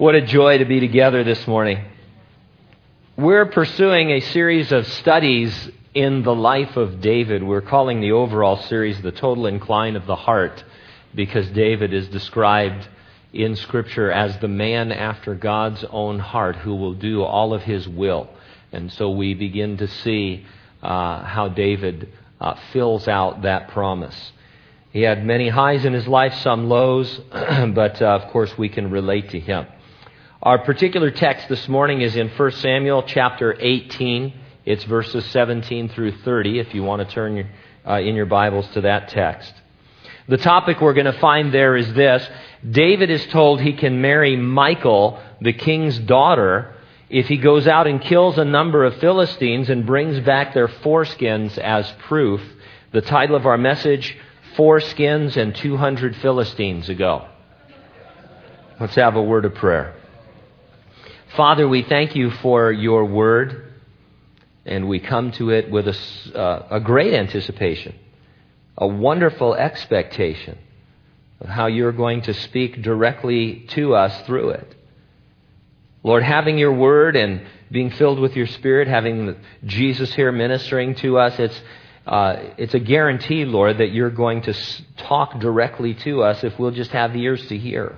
What a joy to be together this morning. We're pursuing a series of studies in the life of David. We're calling the overall series The Total Incline of the Heart because David is described in Scripture as the man after God's own heart who will do all of his will. And so we begin to see uh, how David uh, fills out that promise. He had many highs in his life, some lows, but uh, of course we can relate to him. Our particular text this morning is in 1 Samuel chapter 18. It's verses 17 through 30, if you want to turn your, uh, in your Bibles to that text. The topic we're going to find there is this David is told he can marry Michal, the king's daughter, if he goes out and kills a number of Philistines and brings back their foreskins as proof. The title of our message Foreskins and 200 Philistines ago. Let's have a word of prayer. Father, we thank you for your word, and we come to it with a, uh, a great anticipation, a wonderful expectation of how you're going to speak directly to us through it. Lord, having your word and being filled with your spirit, having Jesus here ministering to us, it's uh, it's a guarantee, Lord, that you're going to talk directly to us if we'll just have the ears to hear.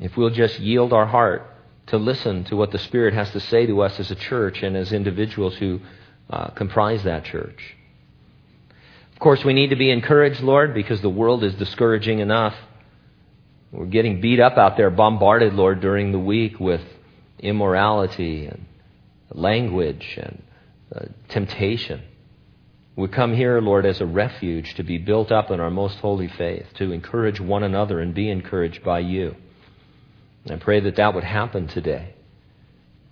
If we'll just yield our heart to listen to what the Spirit has to say to us as a church and as individuals who uh, comprise that church. Of course, we need to be encouraged, Lord, because the world is discouraging enough. We're getting beat up out there, bombarded, Lord, during the week with immorality and language and uh, temptation. We come here, Lord, as a refuge to be built up in our most holy faith, to encourage one another and be encouraged by you. I pray that that would happen today,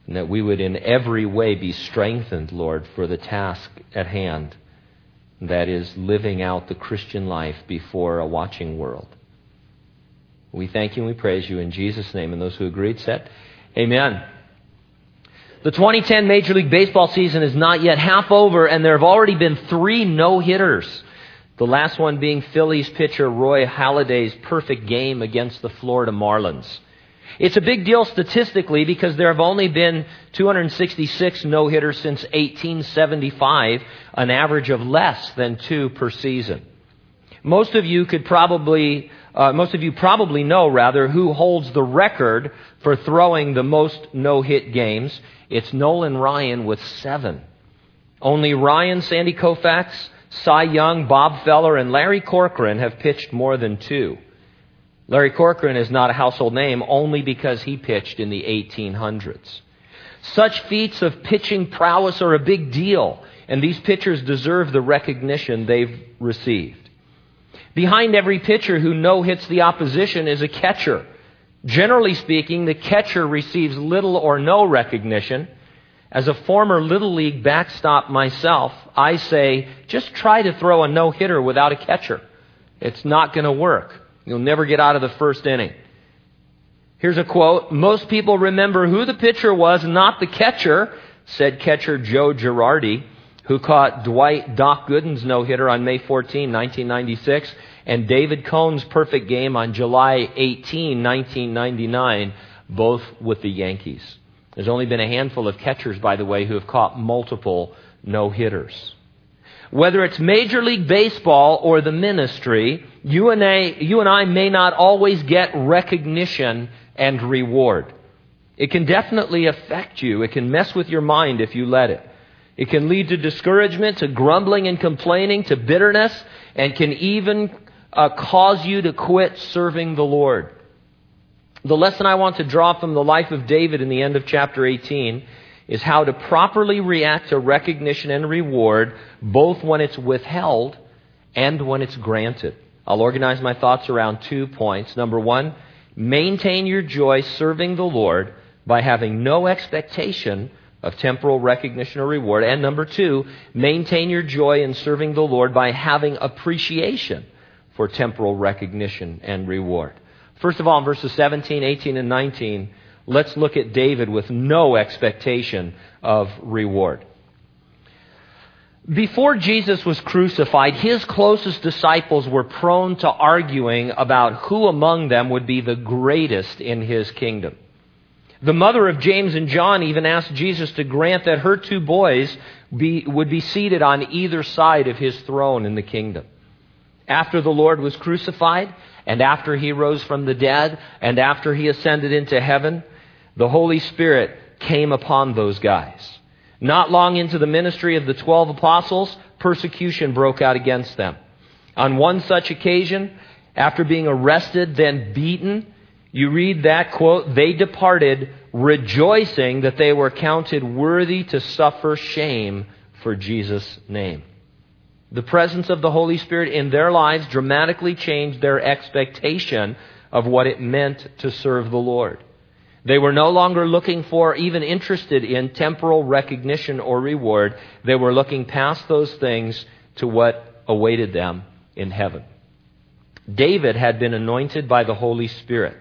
and that we would in every way be strengthened, Lord, for the task at hand that is living out the Christian life before a watching world. We thank you and we praise you in Jesus' name. And those who agreed said, Amen. The 2010 Major League Baseball season is not yet half over, and there have already been three no hitters. The last one being Phillies pitcher Roy Halladay's perfect game against the Florida Marlins. It's a big deal statistically because there have only been 266 no hitters since 1875, an average of less than two per season. Most of you could probably, uh, most of you probably know rather who holds the record for throwing the most no hit games. It's Nolan Ryan with seven. Only Ryan, Sandy Koufax, Cy Young, Bob Feller, and Larry Corcoran have pitched more than two. Larry Corcoran is not a household name only because he pitched in the 1800s. Such feats of pitching prowess are a big deal, and these pitchers deserve the recognition they've received. Behind every pitcher who no hits the opposition is a catcher Generally speaking, the catcher receives little or no recognition. As a former Little League backstop myself, I say just try to throw a no hitter without a catcher. It's not going to work. You'll never get out of the first inning. Here's a quote Most people remember who the pitcher was, not the catcher, said catcher Joe Girardi, who caught Dwight Doc Gooden's no hitter on May 14, 1996 and David Cone's perfect game on July 18, 1999, both with the Yankees. There's only been a handful of catchers, by the way, who have caught multiple no hitters. Whether it's Major League Baseball or the ministry, you and, I, you and I may not always get recognition and reward. It can definitely affect you. It can mess with your mind if you let it. It can lead to discouragement, to grumbling and complaining, to bitterness, and can even uh, cause you to quit serving the Lord. The lesson I want to draw from the life of David in the end of chapter 18 is how to properly react to recognition and reward, both when it's withheld and when it's granted. I'll organize my thoughts around two points. Number one, maintain your joy serving the Lord by having no expectation of temporal recognition or reward. And number two, maintain your joy in serving the Lord by having appreciation for temporal recognition and reward. First of all, in verses 17, 18, and 19, let's look at David with no expectation of reward. Before Jesus was crucified, his closest disciples were prone to arguing about who among them would be the greatest in his kingdom. The mother of James and John even asked Jesus to grant that her two boys be, would be seated on either side of his throne in the kingdom. After the Lord was crucified, and after he rose from the dead, and after he ascended into heaven, the Holy Spirit came upon those guys. Not long into the ministry of the twelve apostles, persecution broke out against them. On one such occasion, after being arrested, then beaten, you read that quote, they departed rejoicing that they were counted worthy to suffer shame for Jesus' name. The presence of the Holy Spirit in their lives dramatically changed their expectation of what it meant to serve the Lord. They were no longer looking for, even interested in temporal recognition or reward. They were looking past those things to what awaited them in heaven. David had been anointed by the Holy Spirit.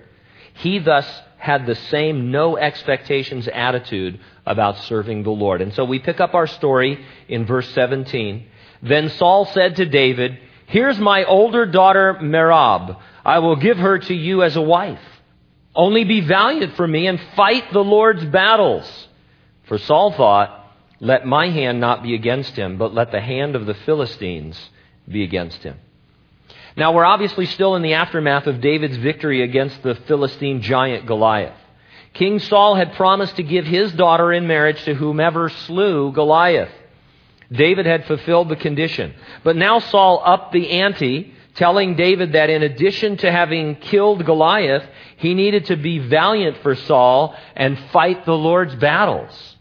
He thus had the same no expectations attitude about serving the Lord. And so we pick up our story in verse 17. Then Saul said to David, Here's my older daughter Merab. I will give her to you as a wife. Only be valiant for me and fight the Lord's battles. For Saul thought, Let my hand not be against him, but let the hand of the Philistines be against him. Now, we're obviously still in the aftermath of David's victory against the Philistine giant Goliath. King Saul had promised to give his daughter in marriage to whomever slew Goliath. David had fulfilled the condition. But now Saul upped the ante telling David that in addition to having killed Goliath, he needed to be valiant for Saul and fight the Lord's battles.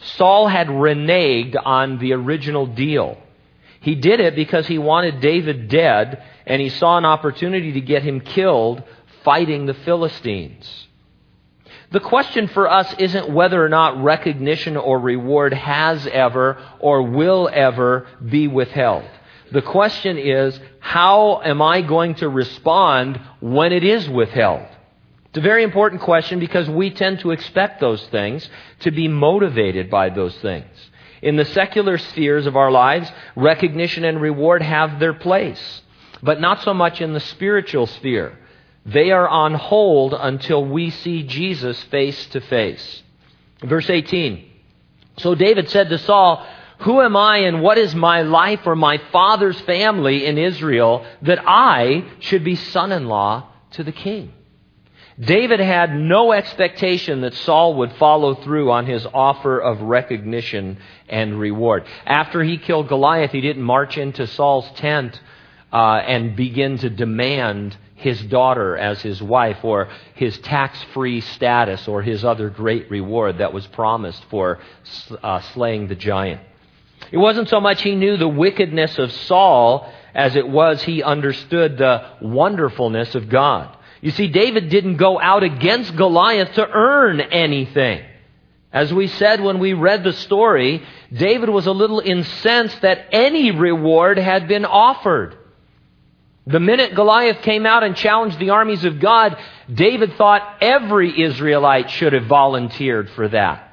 Saul had reneged on the original deal. He did it because he wanted David dead and he saw an opportunity to get him killed fighting the Philistines. The question for us isn't whether or not recognition or reward has ever or will ever be withheld. The question is, how am I going to respond when it is withheld? It's a very important question because we tend to expect those things, to be motivated by those things. In the secular spheres of our lives, recognition and reward have their place, but not so much in the spiritual sphere. They are on hold until we see Jesus face to face. Verse 18. So David said to Saul, who am I and what is my life or my father's family in Israel that I should be son in law to the king? David had no expectation that Saul would follow through on his offer of recognition and reward. After he killed Goliath, he didn't march into Saul's tent uh, and begin to demand his daughter as his wife or his tax free status or his other great reward that was promised for uh, slaying the giant. It wasn't so much he knew the wickedness of Saul as it was he understood the wonderfulness of God. You see, David didn't go out against Goliath to earn anything. As we said when we read the story, David was a little incensed that any reward had been offered. The minute Goliath came out and challenged the armies of God, David thought every Israelite should have volunteered for that.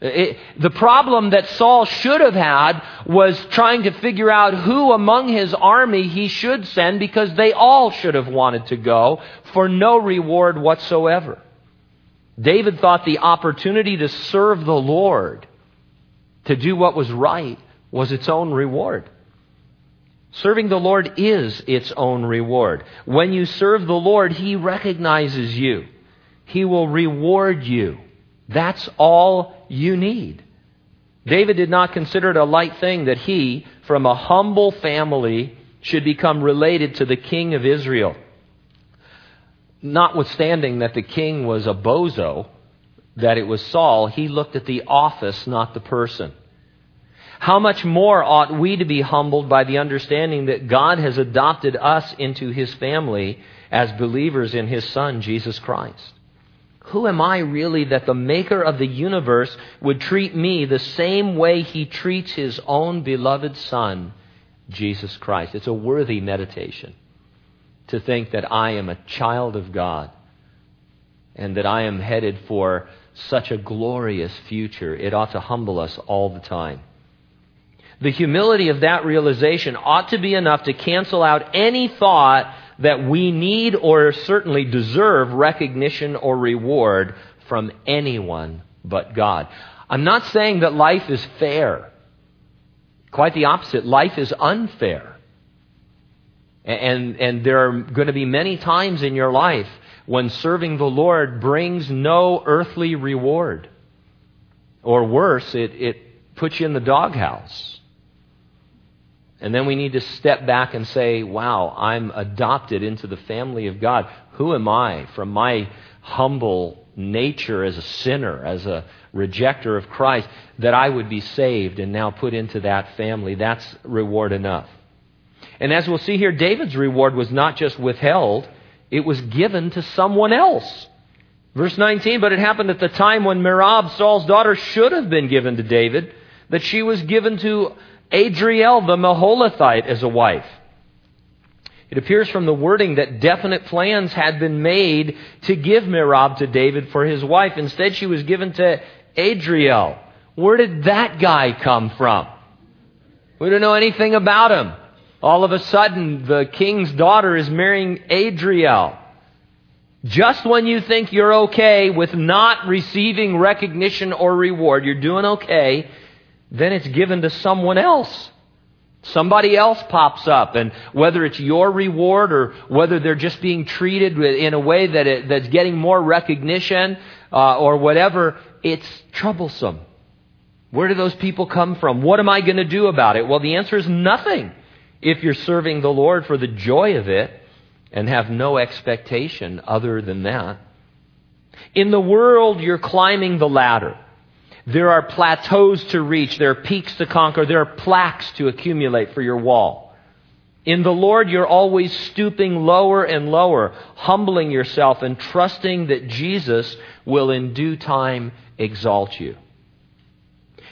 It, the problem that Saul should have had was trying to figure out who among his army he should send because they all should have wanted to go for no reward whatsoever. David thought the opportunity to serve the Lord, to do what was right, was its own reward. Serving the Lord is its own reward. When you serve the Lord, He recognizes you. He will reward you. That's all you need. David did not consider it a light thing that he, from a humble family, should become related to the king of Israel. Notwithstanding that the king was a bozo, that it was Saul, he looked at the office, not the person. How much more ought we to be humbled by the understanding that God has adopted us into his family as believers in his Son, Jesus Christ? Who am I really that the maker of the universe would treat me the same way he treats his own beloved Son, Jesus Christ? It's a worthy meditation to think that I am a child of God and that I am headed for such a glorious future. It ought to humble us all the time. The humility of that realization ought to be enough to cancel out any thought that we need or certainly deserve recognition or reward from anyone but God. I'm not saying that life is fair. Quite the opposite. Life is unfair. And, and there are going to be many times in your life when serving the Lord brings no earthly reward. Or worse, it, it puts you in the doghouse. And then we need to step back and say, wow, I'm adopted into the family of God. Who am I from my humble nature as a sinner, as a rejecter of Christ, that I would be saved and now put into that family? That's reward enough. And as we'll see here, David's reward was not just withheld, it was given to someone else. Verse 19, but it happened at the time when Merab, Saul's daughter, should have been given to David, that she was given to Adriel the Meholathite as a wife. It appears from the wording that definite plans had been made to give Merab to David for his wife. Instead, she was given to Adriel. Where did that guy come from? We don't know anything about him. All of a sudden, the king's daughter is marrying Adriel. Just when you think you're okay with not receiving recognition or reward, you're doing okay, then it's given to someone else. Somebody else pops up, and whether it's your reward or whether they're just being treated in a way that it, that's getting more recognition uh, or whatever, it's troublesome. Where do those people come from? What am I going to do about it? Well, the answer is nothing if you're serving the Lord for the joy of it and have no expectation other than that. In the world, you're climbing the ladder. There are plateaus to reach. There are peaks to conquer. There are plaques to accumulate for your wall. In the Lord, you're always stooping lower and lower, humbling yourself and trusting that Jesus will in due time exalt you.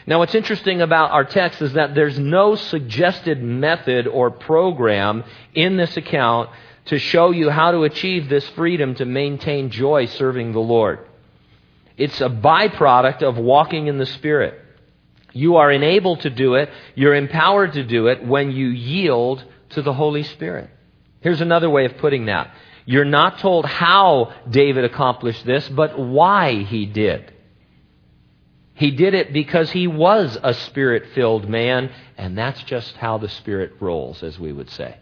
Now, what's interesting about our text is that there's no suggested method or program in this account to show you how to achieve this freedom to maintain joy serving the Lord. It's a byproduct of walking in the Spirit. You are enabled to do it, you're empowered to do it when you yield to the Holy Spirit. Here's another way of putting that. You're not told how David accomplished this, but why he did. He did it because he was a spirit filled man, and that's just how the Spirit rolls, as we would say.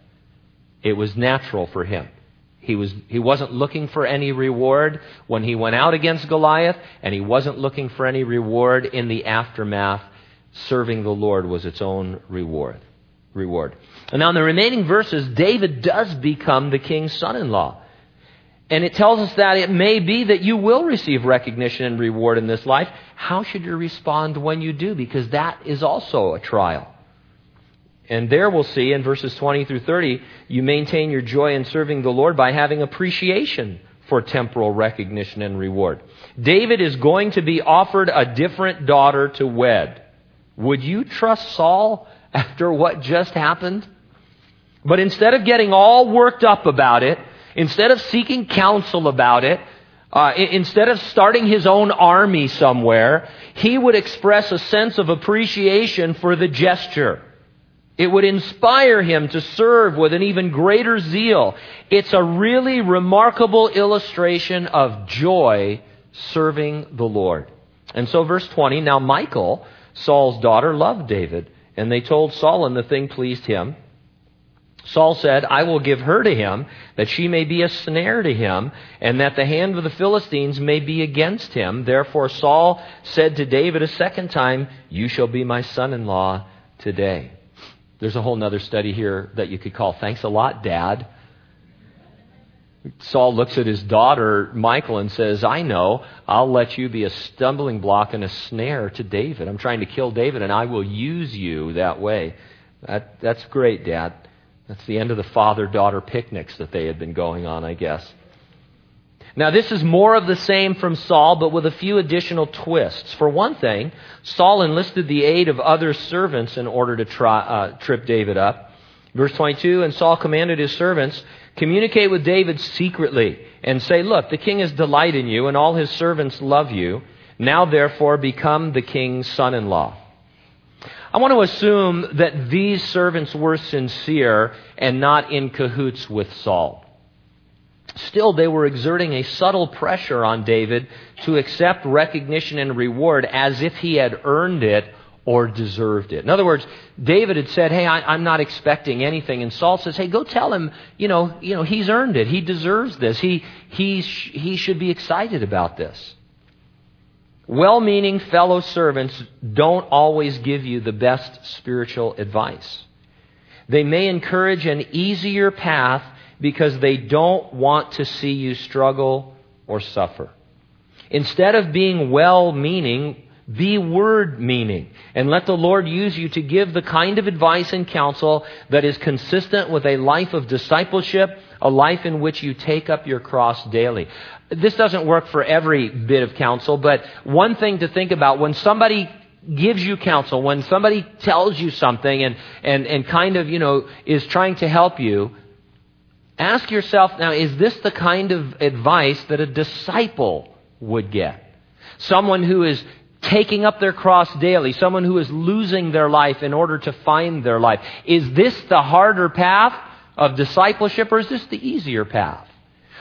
It was natural for him. He, was, he wasn't looking for any reward when he went out against Goliath, and he wasn't looking for any reward in the aftermath. Serving the Lord was its own reward. Reward. And now in the remaining verses, David does become the king's son in law. And it tells us that it may be that you will receive recognition and reward in this life. How should you respond when you do? Because that is also a trial. And there we'll see in verses 20 through 30, you maintain your joy in serving the Lord by having appreciation for temporal recognition and reward. David is going to be offered a different daughter to wed. Would you trust Saul after what just happened? But instead of getting all worked up about it, instead of seeking counsel about it, uh, instead of starting his own army somewhere, he would express a sense of appreciation for the gesture. It would inspire him to serve with an even greater zeal. It's a really remarkable illustration of joy serving the Lord. And so, verse 20 now Michal, Saul's daughter, loved David, and they told Saul, and the thing pleased him. Saul said, I will give her to him, that she may be a snare to him, and that the hand of the Philistines may be against him. Therefore Saul said to David a second time, You shall be my son in law today. There's a whole other study here that you could call Thanks a Lot, Dad. Saul looks at his daughter, Michal, and says, I know, I'll let you be a stumbling block and a snare to David. I'm trying to kill David, and I will use you that way. That, that's great, Dad. That's the end of the father daughter picnics that they had been going on, I guess. Now, this is more of the same from Saul, but with a few additional twists. For one thing, Saul enlisted the aid of other servants in order to try, uh, trip David up. Verse 22 And Saul commanded his servants, Communicate with David secretly, and say, Look, the king has delight in you, and all his servants love you. Now, therefore, become the king's son in law. I want to assume that these servants were sincere and not in cahoots with Saul. Still, they were exerting a subtle pressure on David to accept recognition and reward as if he had earned it or deserved it. In other words, David had said, Hey, I, am not expecting anything. And Saul says, Hey, go tell him, you know, you know, he's earned it. He deserves this. He, he, he should be excited about this. Well meaning fellow servants don't always give you the best spiritual advice. They may encourage an easier path because they don't want to see you struggle or suffer. Instead of being well meaning, be word meaning. And let the Lord use you to give the kind of advice and counsel that is consistent with a life of discipleship, a life in which you take up your cross daily. This doesn't work for every bit of counsel, but one thing to think about when somebody gives you counsel, when somebody tells you something and, and, and kind of, you know, is trying to help you, Ask yourself now, is this the kind of advice that a disciple would get? Someone who is taking up their cross daily, someone who is losing their life in order to find their life. Is this the harder path of discipleship or is this the easier path?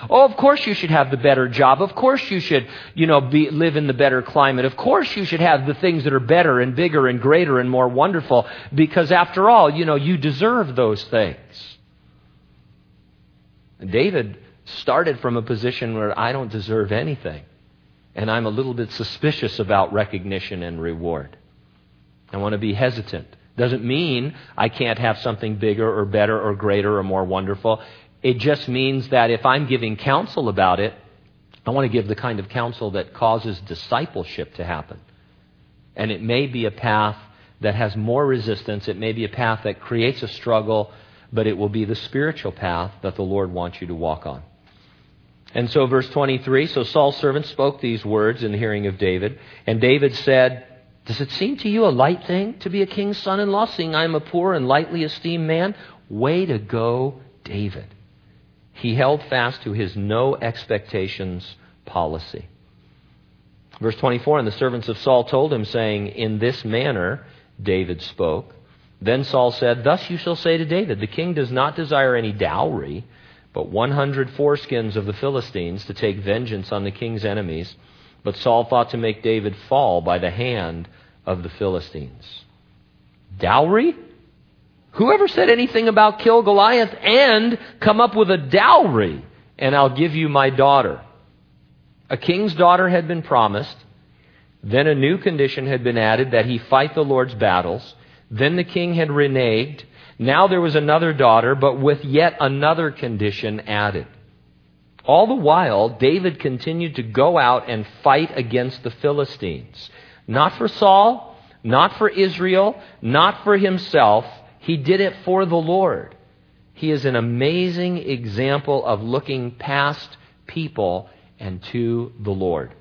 Oh, of course you should have the better job. Of course you should, you know, be, live in the better climate. Of course you should have the things that are better and bigger and greater and more wonderful because after all, you know, you deserve those things. David started from a position where I don't deserve anything. And I'm a little bit suspicious about recognition and reward. I want to be hesitant. Doesn't mean I can't have something bigger or better or greater or more wonderful. It just means that if I'm giving counsel about it, I want to give the kind of counsel that causes discipleship to happen. And it may be a path that has more resistance. It may be a path that creates a struggle but it will be the spiritual path that the Lord wants you to walk on. And so, verse 23 So Saul's servant spoke these words in the hearing of David, and David said, Does it seem to you a light thing to be a king's son in law, seeing I am a poor and lightly esteemed man? Way to go, David. He held fast to his no expectations policy. Verse 24 And the servants of Saul told him, saying, In this manner David spoke. Then Saul said, Thus you shall say to David, The king does not desire any dowry, but 100 foreskins of the Philistines to take vengeance on the king's enemies. But Saul thought to make David fall by the hand of the Philistines. Dowry? Whoever said anything about kill Goliath and come up with a dowry, and I'll give you my daughter? A king's daughter had been promised. Then a new condition had been added that he fight the Lord's battles. Then the king had reneged. Now there was another daughter, but with yet another condition added. All the while, David continued to go out and fight against the Philistines. Not for Saul, not for Israel, not for himself. He did it for the Lord. He is an amazing example of looking past people and to the Lord.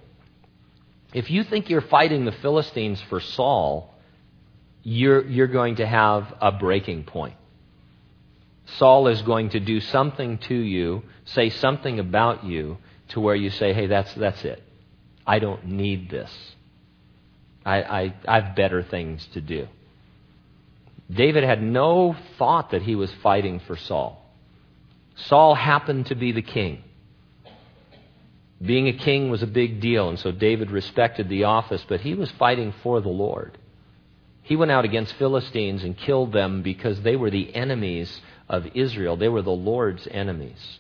If you think you're fighting the Philistines for Saul, you're, you're going to have a breaking point. Saul is going to do something to you, say something about you, to where you say, hey, that's, that's it. I don't need this. I, I, I have better things to do. David had no thought that he was fighting for Saul. Saul happened to be the king. Being a king was a big deal, and so David respected the office, but he was fighting for the Lord. He went out against Philistines and killed them because they were the enemies of Israel. They were the Lord's enemies.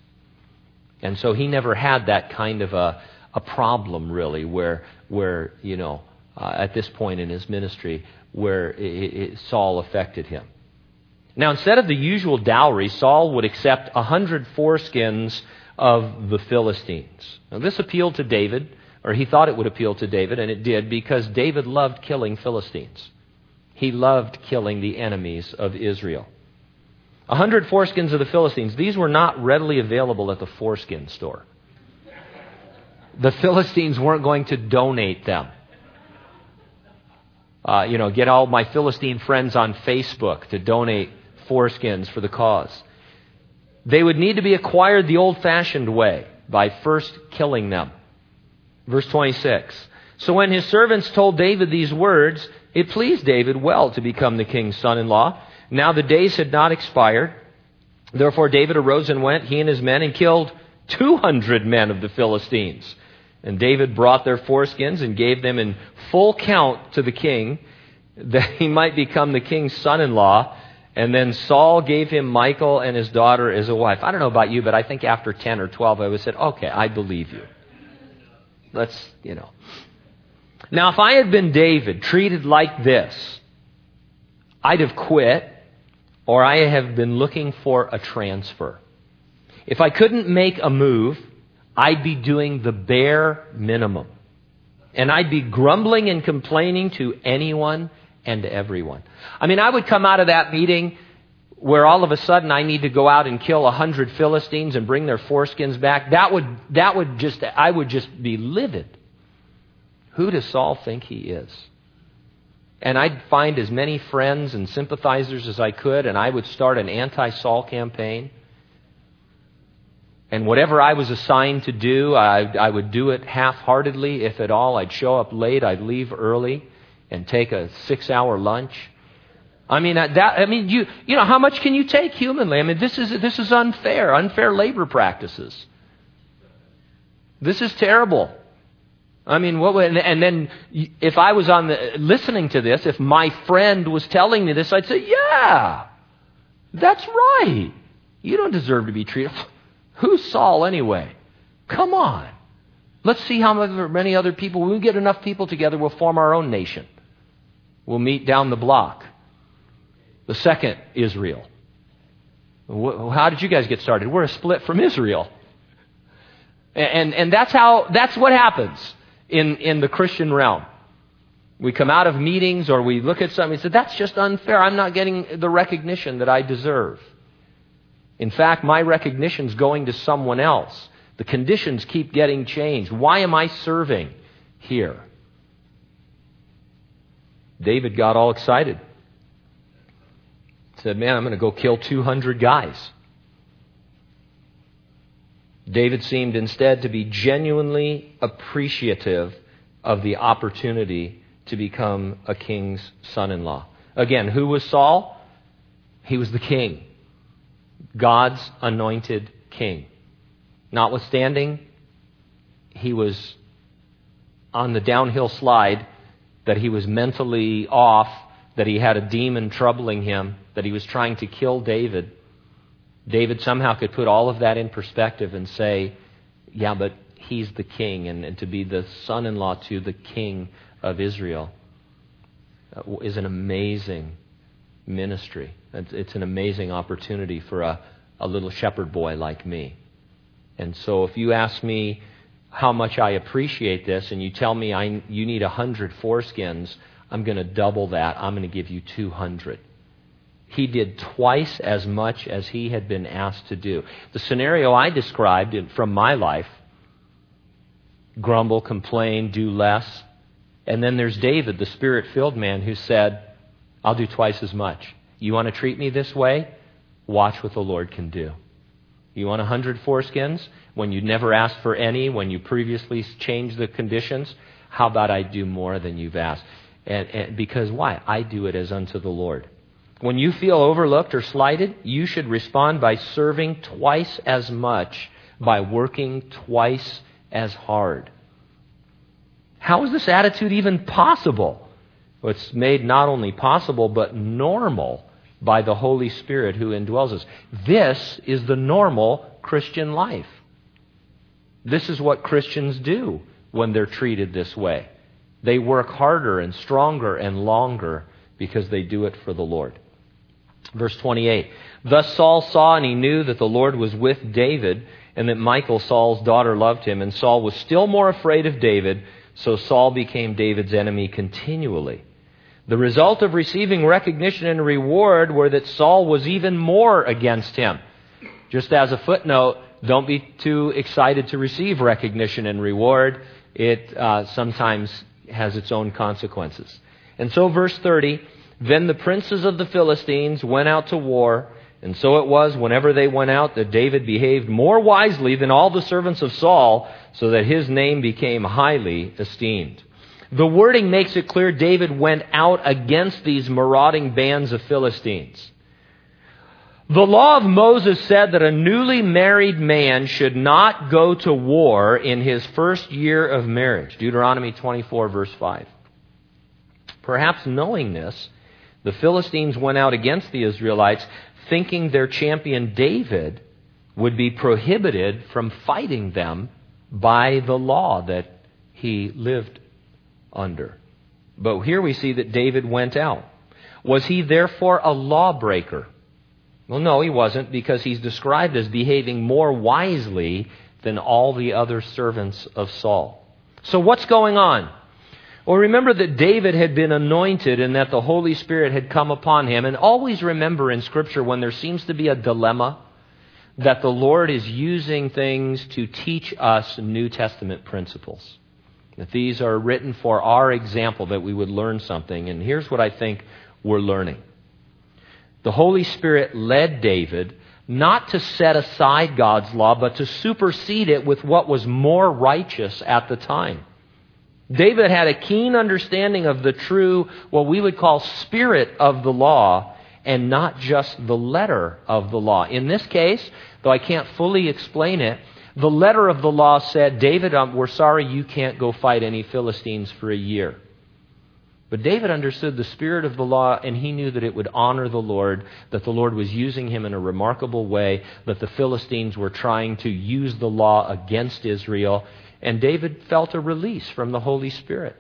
And so he never had that kind of a, a problem, really, where, where you know, uh, at this point in his ministry, where it, it, Saul affected him. Now, instead of the usual dowry, Saul would accept a hundred foreskins of the Philistines. Now, this appealed to David, or he thought it would appeal to David, and it did, because David loved killing Philistines. He loved killing the enemies of Israel. A hundred foreskins of the Philistines, these were not readily available at the foreskin store. The Philistines weren't going to donate them. Uh, you know, get all my Philistine friends on Facebook to donate foreskins for the cause. They would need to be acquired the old fashioned way by first killing them. Verse 26. So when his servants told David these words, It pleased David well to become the king's son in law. Now the days had not expired. Therefore David arose and went, he and his men, and killed 200 men of the Philistines. And David brought their foreskins and gave them in full count to the king, that he might become the king's son in law. And then Saul gave him Michal and his daughter as a wife. I don't know about you, but I think after 10 or 12, I would have said, okay, I believe you. Let's, you know. Now, if I had been David, treated like this, I'd have quit, or I have been looking for a transfer. If I couldn't make a move, I'd be doing the bare minimum. And I'd be grumbling and complaining to anyone and everyone. I mean, I would come out of that meeting where all of a sudden I need to go out and kill a hundred Philistines and bring their foreskins back. That would, that would just, I would just be livid. Who does Saul think he is? And I'd find as many friends and sympathizers as I could, and I would start an anti Saul campaign. And whatever I was assigned to do, I, I would do it half heartedly, if at all. I'd show up late, I'd leave early and take a six hour lunch. I mean, uh, that, I mean, you, you know, how much can you take humanly? I mean, this is, this is unfair, unfair labor practices. This is terrible. I mean, what would, and then if I was on the, listening to this, if my friend was telling me this, I'd say, yeah, that's right. You don't deserve to be treated. Who's Saul anyway? Come on. Let's see how many other people, when we get enough people together, we'll form our own nation. We'll meet down the block. The second Israel. How did you guys get started? We're a split from Israel. And, and that's how, that's what happens in, in the Christian realm. We come out of meetings or we look at something and say, that's just unfair. I'm not getting the recognition that I deserve. In fact, my recognition is going to someone else. The conditions keep getting changed. Why am I serving here? David got all excited. Said, Man, I'm going to go kill 200 guys. David seemed instead to be genuinely appreciative of the opportunity to become a king's son in law. Again, who was Saul? He was the king, God's anointed king. Notwithstanding, he was on the downhill slide, that he was mentally off, that he had a demon troubling him, that he was trying to kill David. David somehow could put all of that in perspective and say, yeah, but he's the king, and, and to be the son in law to the king of Israel uh, is an amazing ministry. It's, an amazing opportunity for a, a little shepherd boy like me. And so if you ask me how much I appreciate this and you tell me I, you need 100 foreskins, I'm going to double that. I'm going to give you 200 he did twice as much as he had been asked to do. The scenario I described from my life grumble, complain, do less. And then there's David, the spirit filled man, who said, I'll do twice as much. You want to treat me this way? Watch what the Lord can do. You want a hundred foreskins when you never asked for any, when you previously changed the conditions? How about I do more than you've asked? And, and because why? I do it as unto the Lord. When you feel overlooked or slighted, you should respond by serving twice as much, by working twice as hard. How is this attitude even possible? Well, it's made not only possible, but normal by the Holy Spirit who indwells us. This is the normal Christian life. This is what Christians do when they're treated this way. They work harder and stronger and longer because they do it for the Lord. Verse 28. Thus Saul saw and he knew that the Lord was with David and that Michal, Saul's daughter, loved him. And Saul was still more afraid of David, so Saul became David's enemy continually. The result of receiving recognition and reward were that Saul was even more against him. Just as a footnote, don't be too excited to receive recognition and reward. It uh, sometimes has its own consequences. And so, verse 30 then the princes of the Philistines went out to war, and so it was whenever they went out that David behaved more wisely than all the servants of Saul, so that his name became highly esteemed. The wording makes it clear David went out against these marauding bands of Philistines. The law of Moses said that a newly married man should not go to war in his first year of marriage. Deuteronomy 24, verse 5. Perhaps knowing this, the Philistines went out against the Israelites, thinking their champion David would be prohibited from fighting them by the law that he lived under. But here we see that David went out. Was he therefore a lawbreaker? Well, no, he wasn't, because he's described as behaving more wisely than all the other servants of Saul. So, what's going on? Well, remember that David had been anointed and that the Holy Spirit had come upon him. And always remember in Scripture when there seems to be a dilemma, that the Lord is using things to teach us New Testament principles. That these are written for our example, that we would learn something. And here's what I think we're learning. The Holy Spirit led David not to set aside God's law, but to supersede it with what was more righteous at the time. David had a keen understanding of the true, what we would call spirit of the law, and not just the letter of the law. In this case, though I can't fully explain it, the letter of the law said, David, um, we're sorry you can't go fight any Philistines for a year. But David understood the spirit of the law, and he knew that it would honor the Lord, that the Lord was using him in a remarkable way, that the Philistines were trying to use the law against Israel. And David felt a release from the Holy Spirit.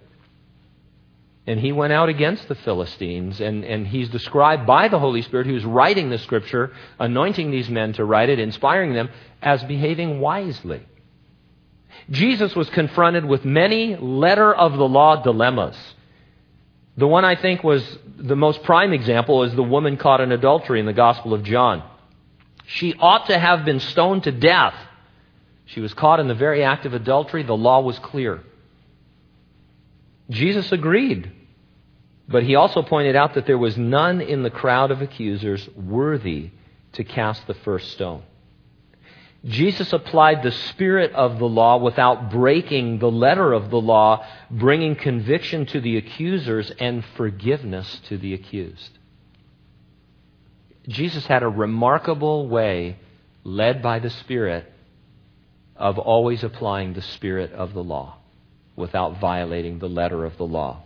And he went out against the Philistines, and, and he's described by the Holy Spirit, who's writing the scripture, anointing these men to write it, inspiring them, as behaving wisely. Jesus was confronted with many letter of the law dilemmas. The one I think was the most prime example is the woman caught in adultery in the Gospel of John. She ought to have been stoned to death. She was caught in the very act of adultery. The law was clear. Jesus agreed. But he also pointed out that there was none in the crowd of accusers worthy to cast the first stone. Jesus applied the spirit of the law without breaking the letter of the law, bringing conviction to the accusers and forgiveness to the accused. Jesus had a remarkable way, led by the Spirit, of always applying the spirit of the law without violating the letter of the law.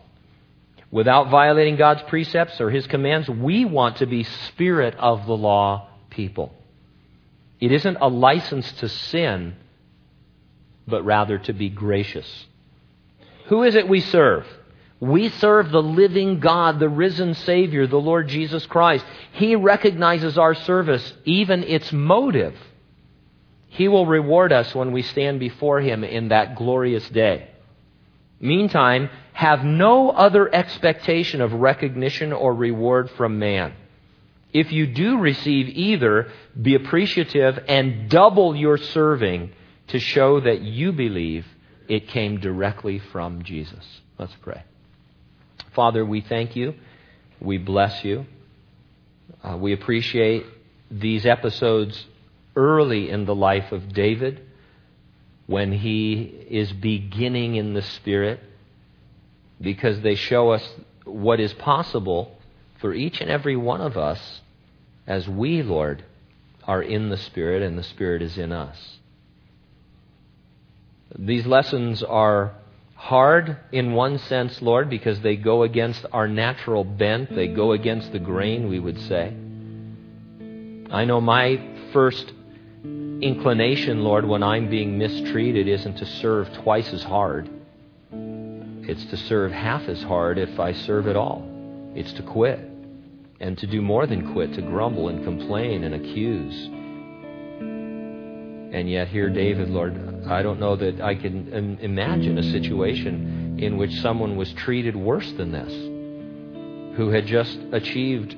Without violating God's precepts or His commands, we want to be spirit of the law people. It isn't a license to sin, but rather to be gracious. Who is it we serve? We serve the living God, the risen Savior, the Lord Jesus Christ. He recognizes our service, even its motive. He will reward us when we stand before Him in that glorious day. Meantime, have no other expectation of recognition or reward from man. If you do receive either, be appreciative and double your serving to show that you believe it came directly from Jesus. Let's pray. Father, we thank you. We bless you. Uh, we appreciate these episodes early in the life of David when he is beginning in the Spirit because they show us what is possible for each and every one of us as we, Lord, are in the Spirit and the Spirit is in us. These lessons are hard in one sense, Lord, because they go against our natural bent. They go against the grain, we would say. I know my first inclination, Lord, when I'm being mistreated isn't to serve twice as hard. It's to serve half as hard if I serve at all. It's to quit. And to do more than quit, to grumble and complain and accuse. And yet, here, David, Lord, I don't know that I can imagine a situation in which someone was treated worse than this, who had just achieved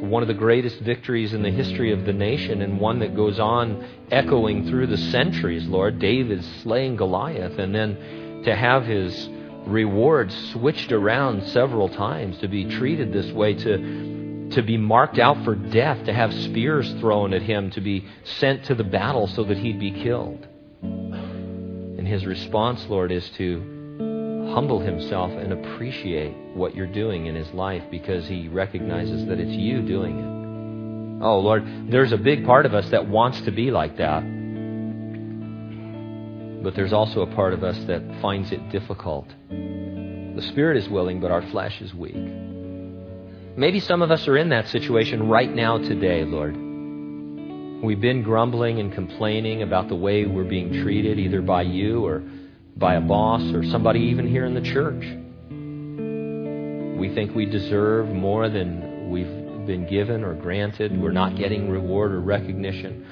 one of the greatest victories in the history of the nation and one that goes on echoing through the centuries, Lord. David slaying Goliath and then to have his reward switched around several times, to be treated this way, to, to be marked out for death, to have spears thrown at him, to be sent to the battle so that he'd be killed. And his response, Lord, is to humble himself and appreciate what you're doing in his life because he recognizes that it's you doing it. Oh, Lord, there's a big part of us that wants to be like that. But there's also a part of us that finds it difficult. The spirit is willing, but our flesh is weak. Maybe some of us are in that situation right now today, Lord. We've been grumbling and complaining about the way we're being treated, either by you or by a boss or somebody even here in the church. We think we deserve more than we've been given or granted. We're not getting reward or recognition.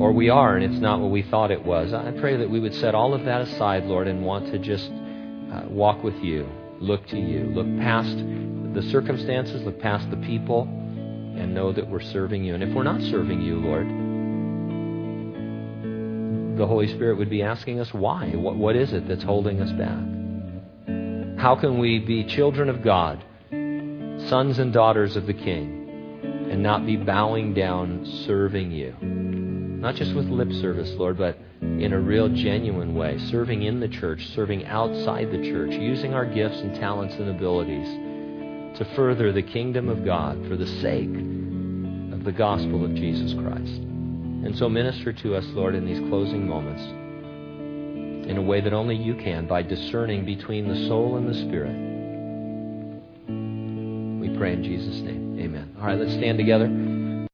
Or we are, and it's not what we thought it was. I pray that we would set all of that aside, Lord, and want to just uh, walk with you, look to you, look past the circumstances, look past the people, and know that we're serving you. And if we're not serving you, Lord, the Holy Spirit would be asking us why. What, what is it that's holding us back? How can we be children of God, sons and daughters of the King, and not be bowing down serving you? Not just with lip service, Lord, but in a real, genuine way, serving in the church, serving outside the church, using our gifts and talents and abilities to further the kingdom of God for the sake of the gospel of Jesus Christ. And so minister to us, Lord, in these closing moments in a way that only you can by discerning between the soul and the spirit. We pray in Jesus' name. Amen. All right, let's stand together.